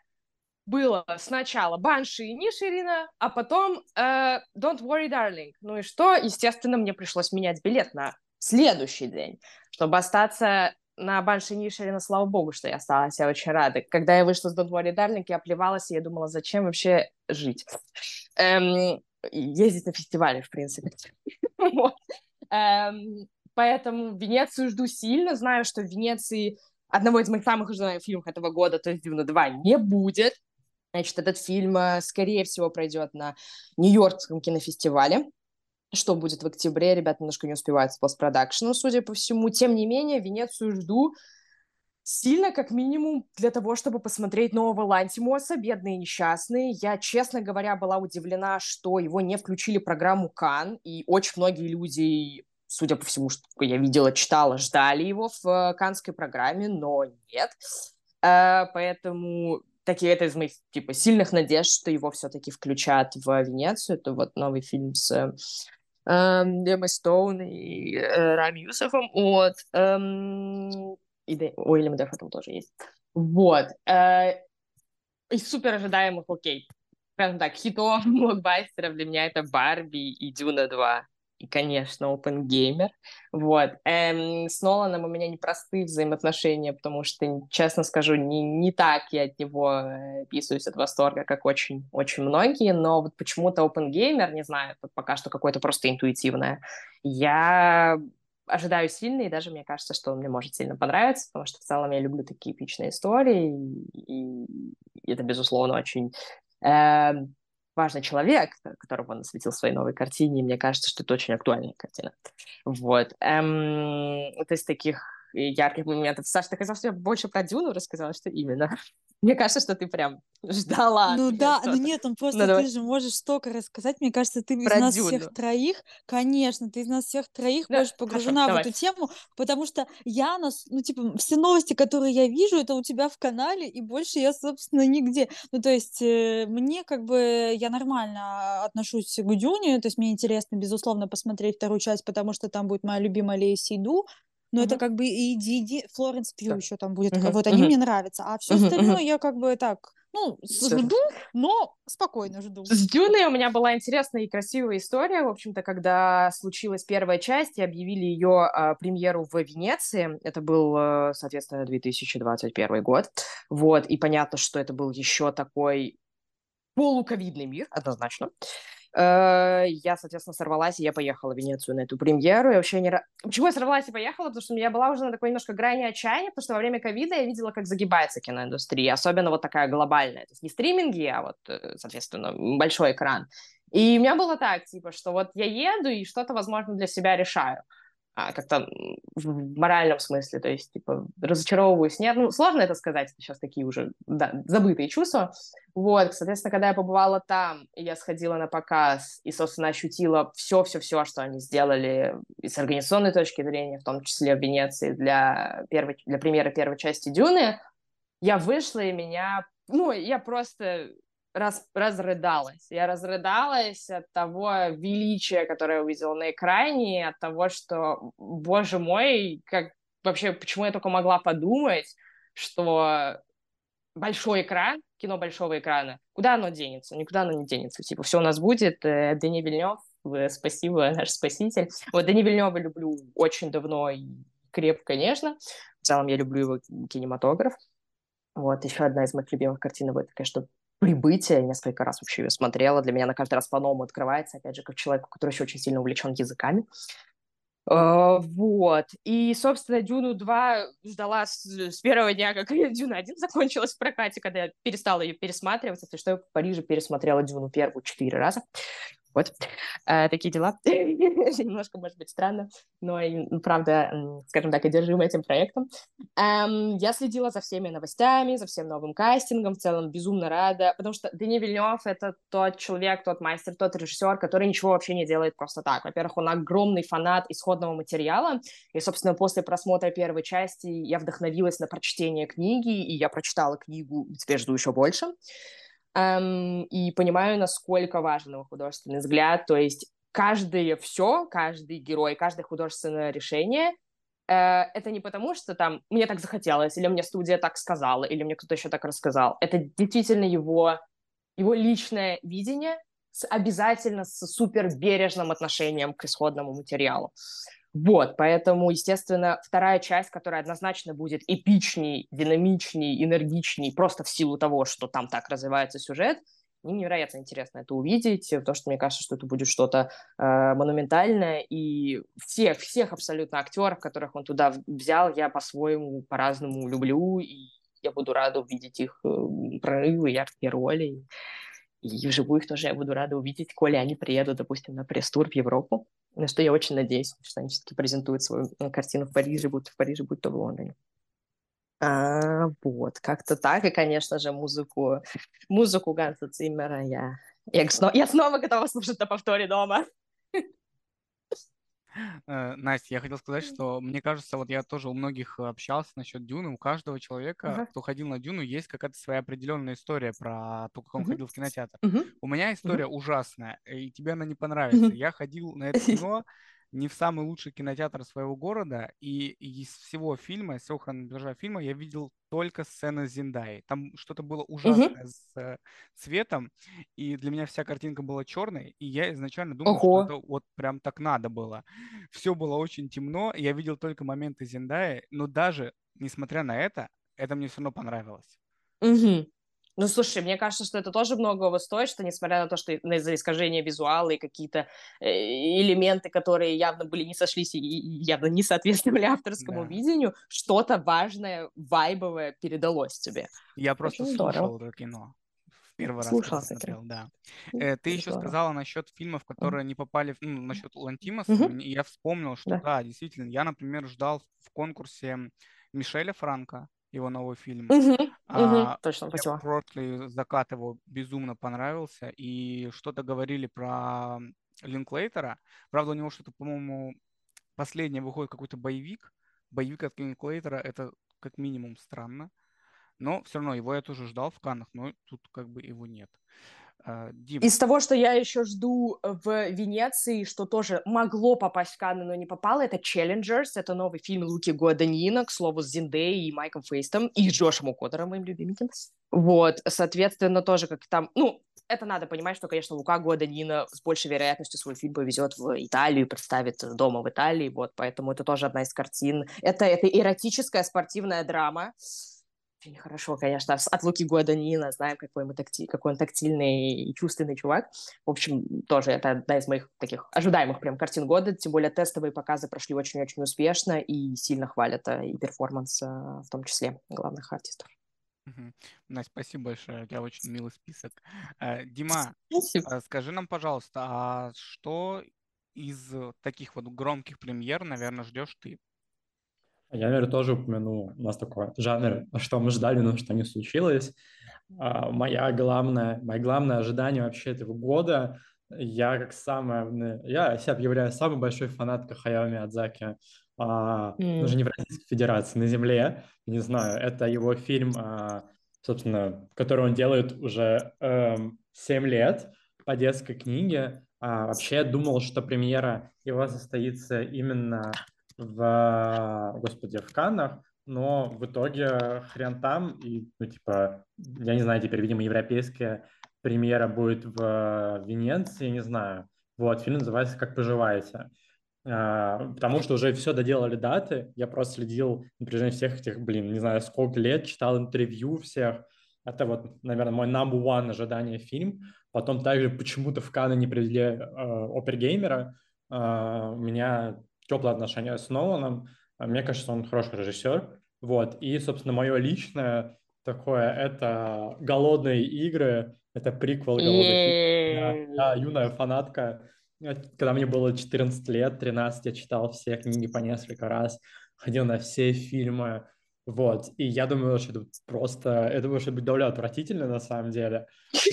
было сначала Банши и Ниширина, а потом э, Don't Worry, Darling. Ну и что? Естественно, мне пришлось менять билет на следующий день, чтобы остаться на Банши Ниширина, слава богу, что я осталась, я очень рада. Когда я вышла с Don't Worry, Darling, я плевалась, и я думала, зачем вообще жить эм, ездить на фестивале, в принципе. [laughs] эм, поэтому Венецию жду сильно. Знаю, что в Венеции одного из моих самых ожидаемых фильмов этого года, то есть «Дюна 2», не будет. Значит, этот фильм, э, скорее всего, пройдет на Нью-Йоркском кинофестивале, что будет в октябре. Ребята немножко не успевают с постпродакшеном, судя по всему. Тем не менее, Венецию жду сильно, как минимум, для того, чтобы посмотреть нового Лантимоса, «Бедные несчастные». Я, честно говоря, была удивлена, что его не включили в программу Кан, и очень многие люди, судя по всему, что я видела, читала, ждали его в э, канской программе, но нет. Э, поэтому такие это из моих типа сильных надежд, что его все-таки включат в Венецию. Это вот новый фильм с э, Эммой Стоун и э, Рами Юсефом. Вот. Эм, и. Уильям там тоже есть. Вот. Э, из супер ожидаемых, окей, скажем так, хитов [laughs] блокбастеров для меня это Барби и Дюна 2. И, конечно, Open Gamer. Вот. Эм, с Ноланом у меня непростые взаимоотношения, потому что, честно скажу, не, не так я от него э, писаюсь от восторга, как очень-очень многие, но вот почему-то Open Gamer, не знаю, это пока что какое-то просто интуитивное. Я ожидаю сильно, и даже мне кажется, что он мне может сильно понравиться, потому что в целом я люблю такие эпичные истории, и, и это, безусловно, очень э, важный человек, которого он осветил в своей новой картине, и мне кажется, что это очень актуальная картина. Вот. Эм, это из таких ярких моментов. Саша, ты хотела, что я больше про Дюну рассказала, что именно? Мне кажется, что ты прям ждала. Ну да, ну нет, ну просто ну, ты же можешь столько рассказать. Мне кажется, ты из нас Дюну. всех троих, конечно, ты из нас всех троих да, больше погружена хорошо, в эту тему, потому что я, нас, ну типа, все новости, которые я вижу, это у тебя в канале, и больше я, собственно, нигде. Ну то есть э, мне как бы, я нормально отношусь к Дюне, то есть мне интересно, безусловно, посмотреть вторую часть, потому что там будет моя любимая Лея Сейду, но uh-huh. это как бы и Диди, Флоренс Пью еще там будет, uh-huh. вот они uh-huh. мне нравятся, а все остальное я как бы так, ну, жду, но спокойно жду. С Дюной у меня была интересная и красивая история, в общем-то, когда случилась первая часть и объявили ее а, премьеру в Венеции, это был, а, соответственно, 2021 год, вот, и понятно, что это был еще такой полуковидный мир, однозначно. Э, я, соответственно, сорвалась, и я поехала в Венецию на эту премьеру. Я вообще не... Почему я сорвалась и поехала? Потому что я была уже на такой немножко грани отчаяния, потому что во время ковида я видела, как загибается киноиндустрия, особенно вот такая глобальная. То есть не стриминги, а вот, э, соответственно, большой экран. И у меня было так, типа, что вот я еду и что-то, возможно, для себя решаю. А, как-то в моральном смысле, то есть, типа, разочаровываюсь. Нет, ну, сложно это сказать, сейчас такие уже, да, забытые чувства. Вот, соответственно, когда я побывала там, я сходила на показ и, собственно, ощутила все-все-все, что они сделали и с организационной точки зрения, в том числе в Венеции, для, первой, для премьеры первой части «Дюны», я вышла, и меня... Ну, я просто раз, разрыдалась. Я разрыдалась от того величия, которое я увидела на экране, от того, что, боже мой, как вообще, почему я только могла подумать, что большой экран, кино большого экрана, куда оно денется? Никуда оно не денется. Типа, все у нас будет. Э, Дани Вильнев, спасибо, наш спаситель. Вот Дани Вильнева люблю очень давно и крепко, конечно. В целом я люблю его кинематограф. Вот, еще одна из моих любимых картин, это, конечно, прибытие, несколько раз вообще ее смотрела, для меня она каждый раз по-новому открывается, опять же, как человеку, который еще очень сильно увлечен языками. Uh, вот. И, собственно, Дюну 2 ждала с, с первого дня, как Дюна 1 закончилась в прокате, когда я перестала ее пересматривать. Если что, я в Париже пересмотрела Дюну первую четыре раза. Вот. Э, такие дела. [laughs] Немножко, может быть, странно, но, правда, скажем так, одержима этим проектом. Эм, я следила за всеми новостями, за всем новым кастингом, в целом безумно рада, потому что Дени Вильнев — это тот человек, тот мастер, тот режиссер, который ничего вообще не делает просто так. Во-первых, он огромный фанат исходного материала, и, собственно, после просмотра первой части я вдохновилась на прочтение книги, и я прочитала книгу, теперь жду еще больше эм, и понимаю, насколько важен его художественный взгляд. То есть каждое все, каждый герой, каждое художественное решение э, это не потому, что там мне так захотелось, или мне студия так сказала, или мне кто-то еще так рассказал. Это действительно его, его личное видение с, обязательно с супер бережным отношением к исходному материалу. Вот, поэтому, естественно, вторая часть, которая однозначно будет эпичней, динамичней, энергичней, просто в силу того, что там так развивается сюжет, мне невероятно интересно это увидеть, потому что мне кажется, что это будет что-то э, монументальное, и всех, всех абсолютно актеров, которых он туда взял, я по-своему, по-разному люблю, и я буду рада увидеть их э, прорывы, яркие роли. И вживую их тоже я буду рада увидеть, коли они приедут, допустим, на пресс-тур в Европу, на что я очень надеюсь, что они все-таки презентуют свою э, картину в Париже, будь в Париже, будь то в Лондоне. А, вот, как-то так, и, конечно же, музыку, музыку Ганса Циммера я, я, снова, я снова готова слушать на повторе дома. [laughs] Э, Настя, я хотел сказать, что мне кажется, вот я тоже у многих общался насчет Дюны, у каждого человека, uh-huh. кто ходил на Дюну, есть какая-то своя определенная история про то, как он uh-huh. ходил в кинотеатр. Uh-huh. У меня история uh-huh. ужасная, и тебе она не понравится. Uh-huh. Я ходил на это [laughs] кино не в самый лучший кинотеатр своего города, и из всего фильма, из всего хронометража фильма я видел только сцены Зиндаи. Там что-то было ужасное uh-huh. с э, цветом, и для меня вся картинка была черной, и я изначально думал, Ого. что это вот прям так надо было. Все было очень темно, я видел только моменты Зиндаи, но даже несмотря на это, это мне все равно понравилось. Угу. Ну, слушай, мне кажется, что это тоже многого стоит, что несмотря на то, что из-за искажения визуала и какие-то э, элементы, которые явно были не сошлись и явно не соответствовали [laughs] авторскому да. видению, что-то важное, вайбовое передалось тебе. Я просто Очень слушал здорово. это кино. В первый Слушал раз смотрел, да. Э, ты еще здорово. сказала насчет фильмов, которые mm. не попали, ну, насчет Лантимаса, mm-hmm. и я вспомнил, что да. да, действительно, я, например, ждал в конкурсе Мишеля Франка, его новый фильм. Угу, а, угу, точно, спасибо. Прошлый закат его безумно понравился, и что-то говорили про Линклейтера. Правда, у него что-то, по-моему, последнее выходит какой-то боевик. Боевик от Линклейтера — это как минимум странно. Но все равно его я тоже ждал в Каннах, но тут как бы его нет. А, Дим. Из того, что я еще жду в Венеции, что тоже могло попасть в Канны, но не попало, это Challengers, это новый фильм Луки Гуаданина, к слову, с Зиндей и Майком Фейстом, и Джошем Укотером, моим любимым. Вот, соответственно, тоже как там, ну, это надо понимать, что, конечно, Лука Гуаданина с большей вероятностью свой фильм повезет в Италию, представит дома в Италии, вот, поэтому это тоже одна из картин. Это, это эротическая спортивная драма, очень хорошо, конечно, от Луки Гуаданина, знаем, какой, мы такти, какой он тактильный и чувственный чувак. В общем, тоже это одна из моих таких ожидаемых прям картин года, тем более тестовые показы прошли очень-очень успешно и сильно хвалят э, и перформанс э, в том числе главных артистов. Угу. Настя, спасибо большое, у тебя очень милый список. Э, Дима, спасибо. скажи нам, пожалуйста, а что из таких вот громких премьер, наверное, ждешь ты? Я, наверное, тоже упомяну, у нас такой жанр, что мы ждали, но что не случилось. А, моя главная, мое главное ожидание вообще этого года, я как самая, я себя объявляю самой большой фанаткой Хаяо Миядзаки, а, mm. даже не в Российской Федерации, на Земле, не знаю, это его фильм, а, собственно, который он делает уже эм, 7 лет по детской книге. А, вообще я думал, что премьера его состоится именно в, господи, в Каннах, но в итоге хрен там, и, ну, типа, я не знаю, теперь, видимо, европейская премьера будет в Венеции, не знаю. Вот, фильм называется «Как поживаете». А, потому что уже все доделали даты, я просто следил на протяжении всех этих, блин, не знаю, сколько лет, читал интервью всех, это вот, наверное, мой number one ожидание фильм. Потом также почему-то в Канны не привели э, опергеймера. Э, меня теплые отношения с Ноланом. А мне кажется, он хороший режиссер. Вот. И, собственно, мое личное такое, это «Голодные игры», это приквел «Голодных игр». Юная фанатка. Когда мне было 14 лет, 13, я читал все книги по несколько раз, ходил на все фильмы. Вот. И я думаю, что это просто... Это может быть довольно отвратительно на самом деле.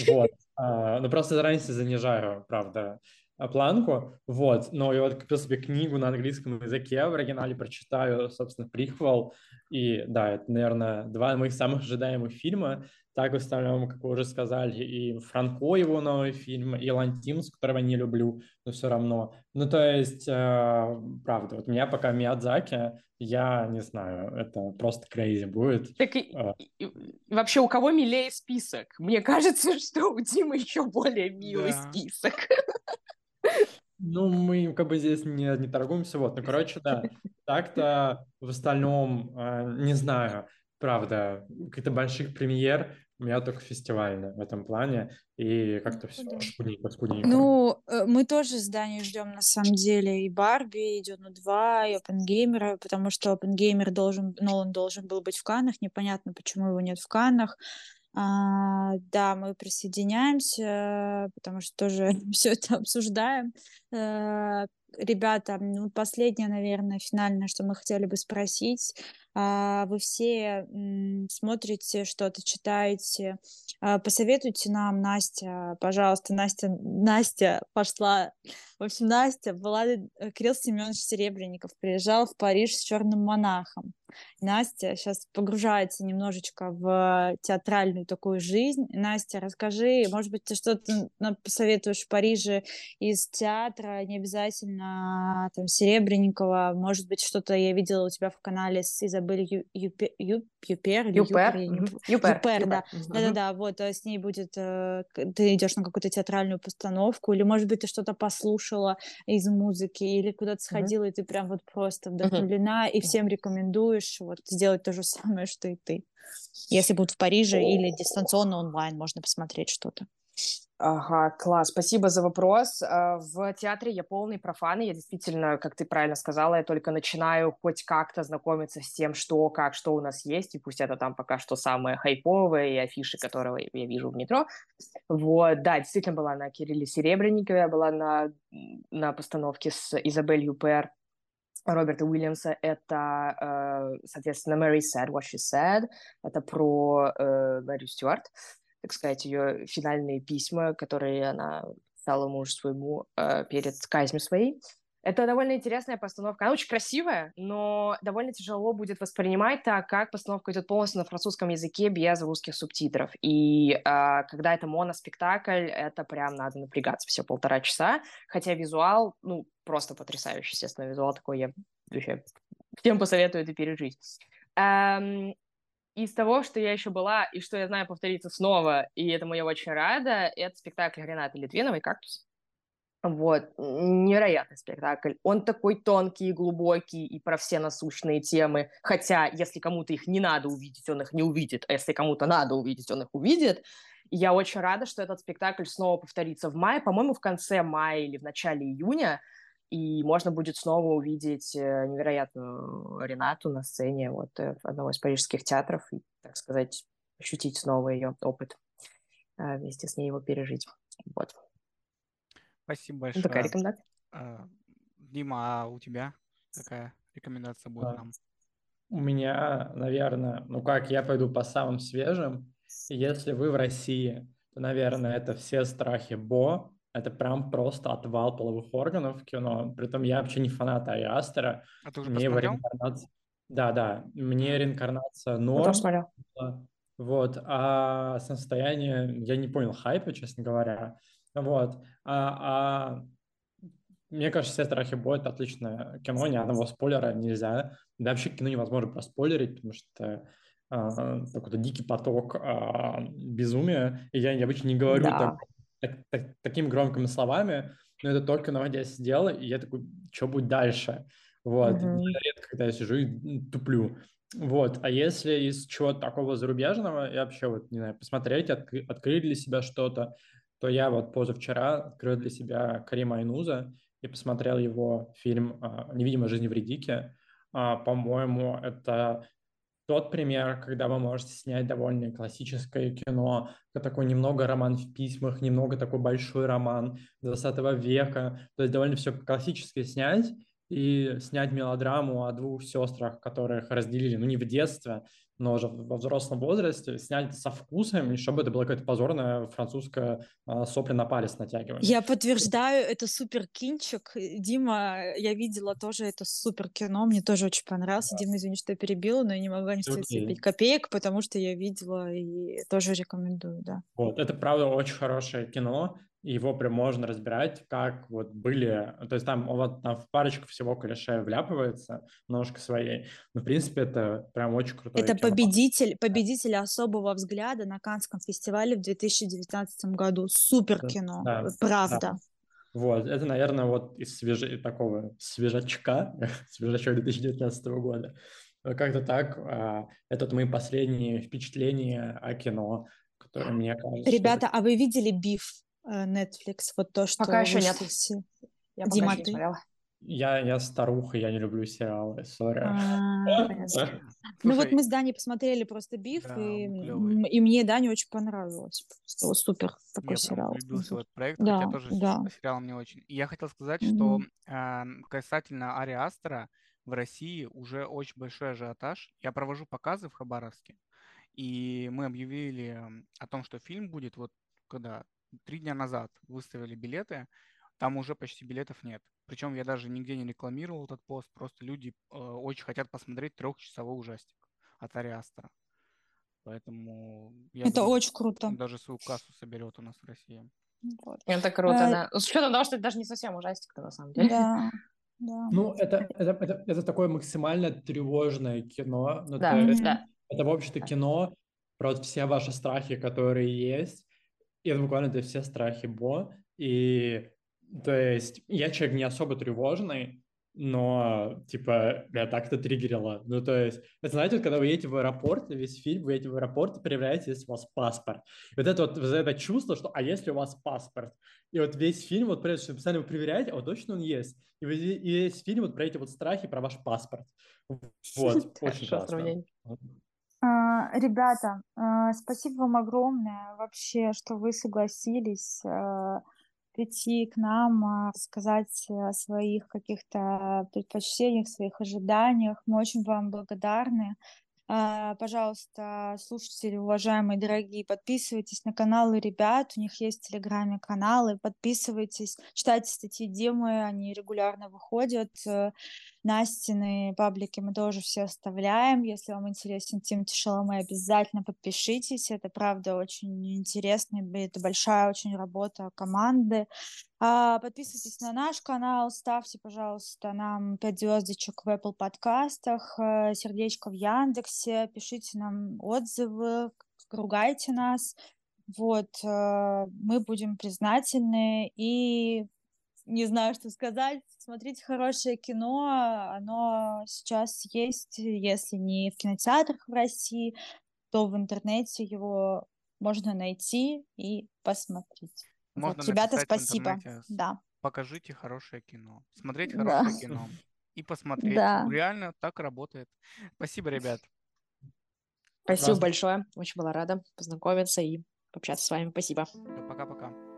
Вот. А, но просто заранее занижаю, правда. А, планку, вот, но я вот купил себе книгу на английском языке, в оригинале прочитаю, собственно, приквел, и да, это, наверное, два моих самых ожидаемых фильма, так в остальном, как вы уже сказали, и Франко его новый фильм, и Лантимс, которого не люблю, но все равно. Ну, то есть, э, правда, вот меня пока Миядзаки, я не знаю, это просто крейзи будет. Так и, и, и вообще, у кого милее список? Мне кажется, [laughs] что у Димы еще более милый да. список. [laughs] Ну, мы как бы здесь не, не торгуемся, вот, ну, короче, да, так-то в остальном, э, не знаю, правда, каких-то больших премьер у меня только фестивальные в этом плане, и как-то все да. скудненько, скудненько. Ну, э, мы тоже здание ждем, на самом деле, и Барби, и Дюну 2, и Опенгеймера, потому что Опенгеймер должен, Нолан должен был быть в Каннах, непонятно, почему его нет в Каннах, а, да, мы присоединяемся, потому что тоже [laughs] все это обсуждаем. А, ребята, ну, последнее, наверное, финальное, что мы хотели бы спросить. А, вы все смотрите что-то, читаете. А, посоветуйте нам, Настя, пожалуйста. Настя, Настя пошла. В общем, Настя была... Э, Кирилл Семенович Серебренников приезжал в Париж с черным монахом. Настя сейчас погружается немножечко в театральную такую жизнь. Настя, расскажи, может быть, ты что-то посоветуешь в Париже из театра, не обязательно там Серебренникова, может быть, что-то я видела у тебя в канале с Изабель Ю, Юпер, Ю, Юпер, Юпер, Юпер, Юпер, да, да-да-да, вот, с ней будет, э, ты идешь на какую-то театральную постановку, или, может быть, ты что-то послушала из музыки, или куда-то сходила, и ты прям вот просто вдохновлена, и всем рекомендуешь вот сделать то же самое, что и ты. Если будут в Париже или дистанционно онлайн, можно посмотреть что-то. Ага, класс, спасибо за вопрос. А, в театре я полный профан, я действительно, как ты правильно сказала, я только начинаю хоть как-то знакомиться с тем, что, как, что у нас есть, и пусть это там пока что самое хайповое, и афиши, которые я вижу в метро. Вот, да, действительно была на Кирилле Серебренникове, я была на, на постановке с Изабель Юпер, Роберта Уильямса, это, э, соответственно, Mary Said What She Said, это про э, Мэрию Стюарт, так сказать, ее финальные письма, которые она писала мужу своему э, перед казнью своей. Это довольно интересная постановка. Она очень красивая, но довольно тяжело будет воспринимать, так как постановка идет полностью на французском языке без русских субтитров. И э, когда это моноспектакль, это прям надо напрягаться все полтора часа. Хотя визуал, ну, просто потрясающий, естественно, визуал такой я вообще всем посоветую это пережить. Эм, из того, что я еще была, и что я знаю повторится снова, и этому я очень рада, это спектакль Ренаты Литвиновой «Кактус». Вот, невероятный спектакль. Он такой тонкий, глубокий и про все насущные темы. Хотя, если кому-то их не надо увидеть, он их не увидит. А если кому-то надо увидеть, он их увидит. И я очень рада, что этот спектакль снова повторится в мае. По-моему, в конце мая или в начале июня. И можно будет снова увидеть э, невероятную Ренату на сцене вот э, одного из парижских театров и, так сказать, ощутить снова ее опыт, э, вместе с ней его пережить. Вот. Спасибо большое. Такая рекомендация. А, Дима, а у тебя какая рекомендация будет нам? У меня, наверное, ну как, я пойду по самым свежим. Если вы в России, то, наверное, это все страхи Бо. Это прям просто отвал половых органов в кино. Притом я вообще не фанат Ари Астера. А ты уже Мне посмотрел? реинкарнация... Да, да, мне реинкарнация норм. была. Вот, а состояние, я не понял хайпа, честно говоря. Вот, а, а мне кажется, все страхи это отличное кино, ни одного спойлера нельзя. Да, вообще кино невозможно проспойлерить, потому что а, такой-то дикий поток а, безумия. И я, я обычно не говорю Да. так, так- так- такими громкими словами, но это только находясь сделал, и я такой, что будет дальше? Вот, Мгм. Я редко, когда я сижу и туплю. Вот, а если из чего-то такого зарубежного, я вообще вот, не знаю, посмотреть, откры- открыть для себя что-то, то я вот позавчера открыл для себя Карима Айнуза и посмотрел его фильм а, «Невидимая жизнь в Редике». А, По-моему, это тот пример, когда вы можете снять довольно классическое кино, такой немного роман в письмах, немного такой большой роман 20 века, то есть довольно все классически снять и снять мелодраму о двух сестрах, которых разделили, ну не в детстве, но уже во взрослом возрасте, снять это со вкусом, и чтобы это было какое-то позорное французское а, сопли на палец натягивание. Я подтверждаю, это супер кинчик. Дима, я видела тоже это супер кино, мне тоже очень понравился. Дима, извини, что я перебила, но я не могла не. 5 копеек, потому что я видела и тоже рекомендую, да. Вот, это правда очень хорошее кино, и его прям можно разбирать, как вот были, то есть там вот там в парочку всего клише вляпывается, ножка своей, но в принципе это прям очень крутое Это кино. победитель, победитель особого взгляда на Канском фестивале в 2019 году. Супер Да, кино, да, правда. Вот, это, наверное, вот из свеже... такого свежачка, [laughs] свежачок 2019 года. Как-то так. а, Это вот мои последние впечатления о кино, которые, мне кажется... что Ребята, а вы видели Биф Netflix? Вот то, что Пока еще нет. се- Я пока Дима, еще не ты? смотрела. Я, я старуха, я не люблю сериалы, сори. А. [laughs] Ну вот мы с Даней посмотрели просто Биф, Да, и, мне Дане очень понравилось. Просто супер такой Я сериал. влюбился в этот проект, Да, хотя тоже да. сериал мне очень. И я хотел сказать, что а, касательно Ари Астера в России уже очень большой ажиотаж. Я провожу показы в Хабаровске, и мы объявили о том, что фильм будет вот когда три дня назад выставили билеты, там уже почти билетов нет. Причем я даже нигде не рекламировал этот пост, просто люди э, очень хотят посмотреть трехчасовой ужастик от Ари Астера. Поэтому я Это думаю, очень круто. он даже свою кассу соберет у нас в России. Вот. Это круто, А, да. С учетом того, что это даже не совсем ужастик-то на самом деле. Да, [laughs] да. Ну, это, это, это, это такое максимально тревожное кино. Ну, Да, то есть да. это, в общем-то, кино про все ваши страхи, которые есть. И это буквально это все страхи Бо. И, то есть, я человек не особо тревожный, но, типа, меня так-то триггерило. Ну, то есть, это, знаете, вот когда вы едете в аэропорт, весь фильм, вы едете в аэропорт и проверяете, есть у вас паспорт. И вот это вот, вот это чувство, что, а если у вас паспорт? И вот весь фильм, вот чем постоянно вы проверяете, а вот точно он есть. И, вы- и весь фильм вот про эти вот страхи, про ваш паспорт. Вот, [laughs] очень классно. А, Ребята, а, спасибо вам огромное вообще, что вы согласились а, прийти к нам, а, рассказать о своих каких-то предпочтениях, своих ожиданиях. Мы очень вам благодарны. Пожалуйста, слушатели, уважаемые, дорогие, подписывайтесь на каналы ребят, у них есть в Телеграме каналы, подписывайтесь, читайте статьи Димы, они регулярно выходят. Настины паблики мы тоже все оставляем. Если вам интересен Тимати Шаломе, обязательно подпишитесь. Это, правда, очень интересно. Это большая очень работа команды. А, Подписывайтесь на наш канал, ставьте, пожалуйста, нам 5 звездочек в Apple подкастах, э, сердечко в Яндексе, пишите нам отзывы, ругайте нас. Вот, э, мы будем признательны и не знаю, что сказать. Смотрите хорошее кино, оно сейчас есть, если не в кинотеатрах в России, то в интернете его можно найти и посмотреть. Вот, Можно ребята, написать в спасибо. Да. покажите хорошее кино. Смотреть Да. хорошее кино и посмотреть. Да. Реально так работает. Спасибо, ребят. Спасибо Прекрасно. большое. Очень была рада познакомиться и пообщаться с вами. Спасибо. Пока-пока.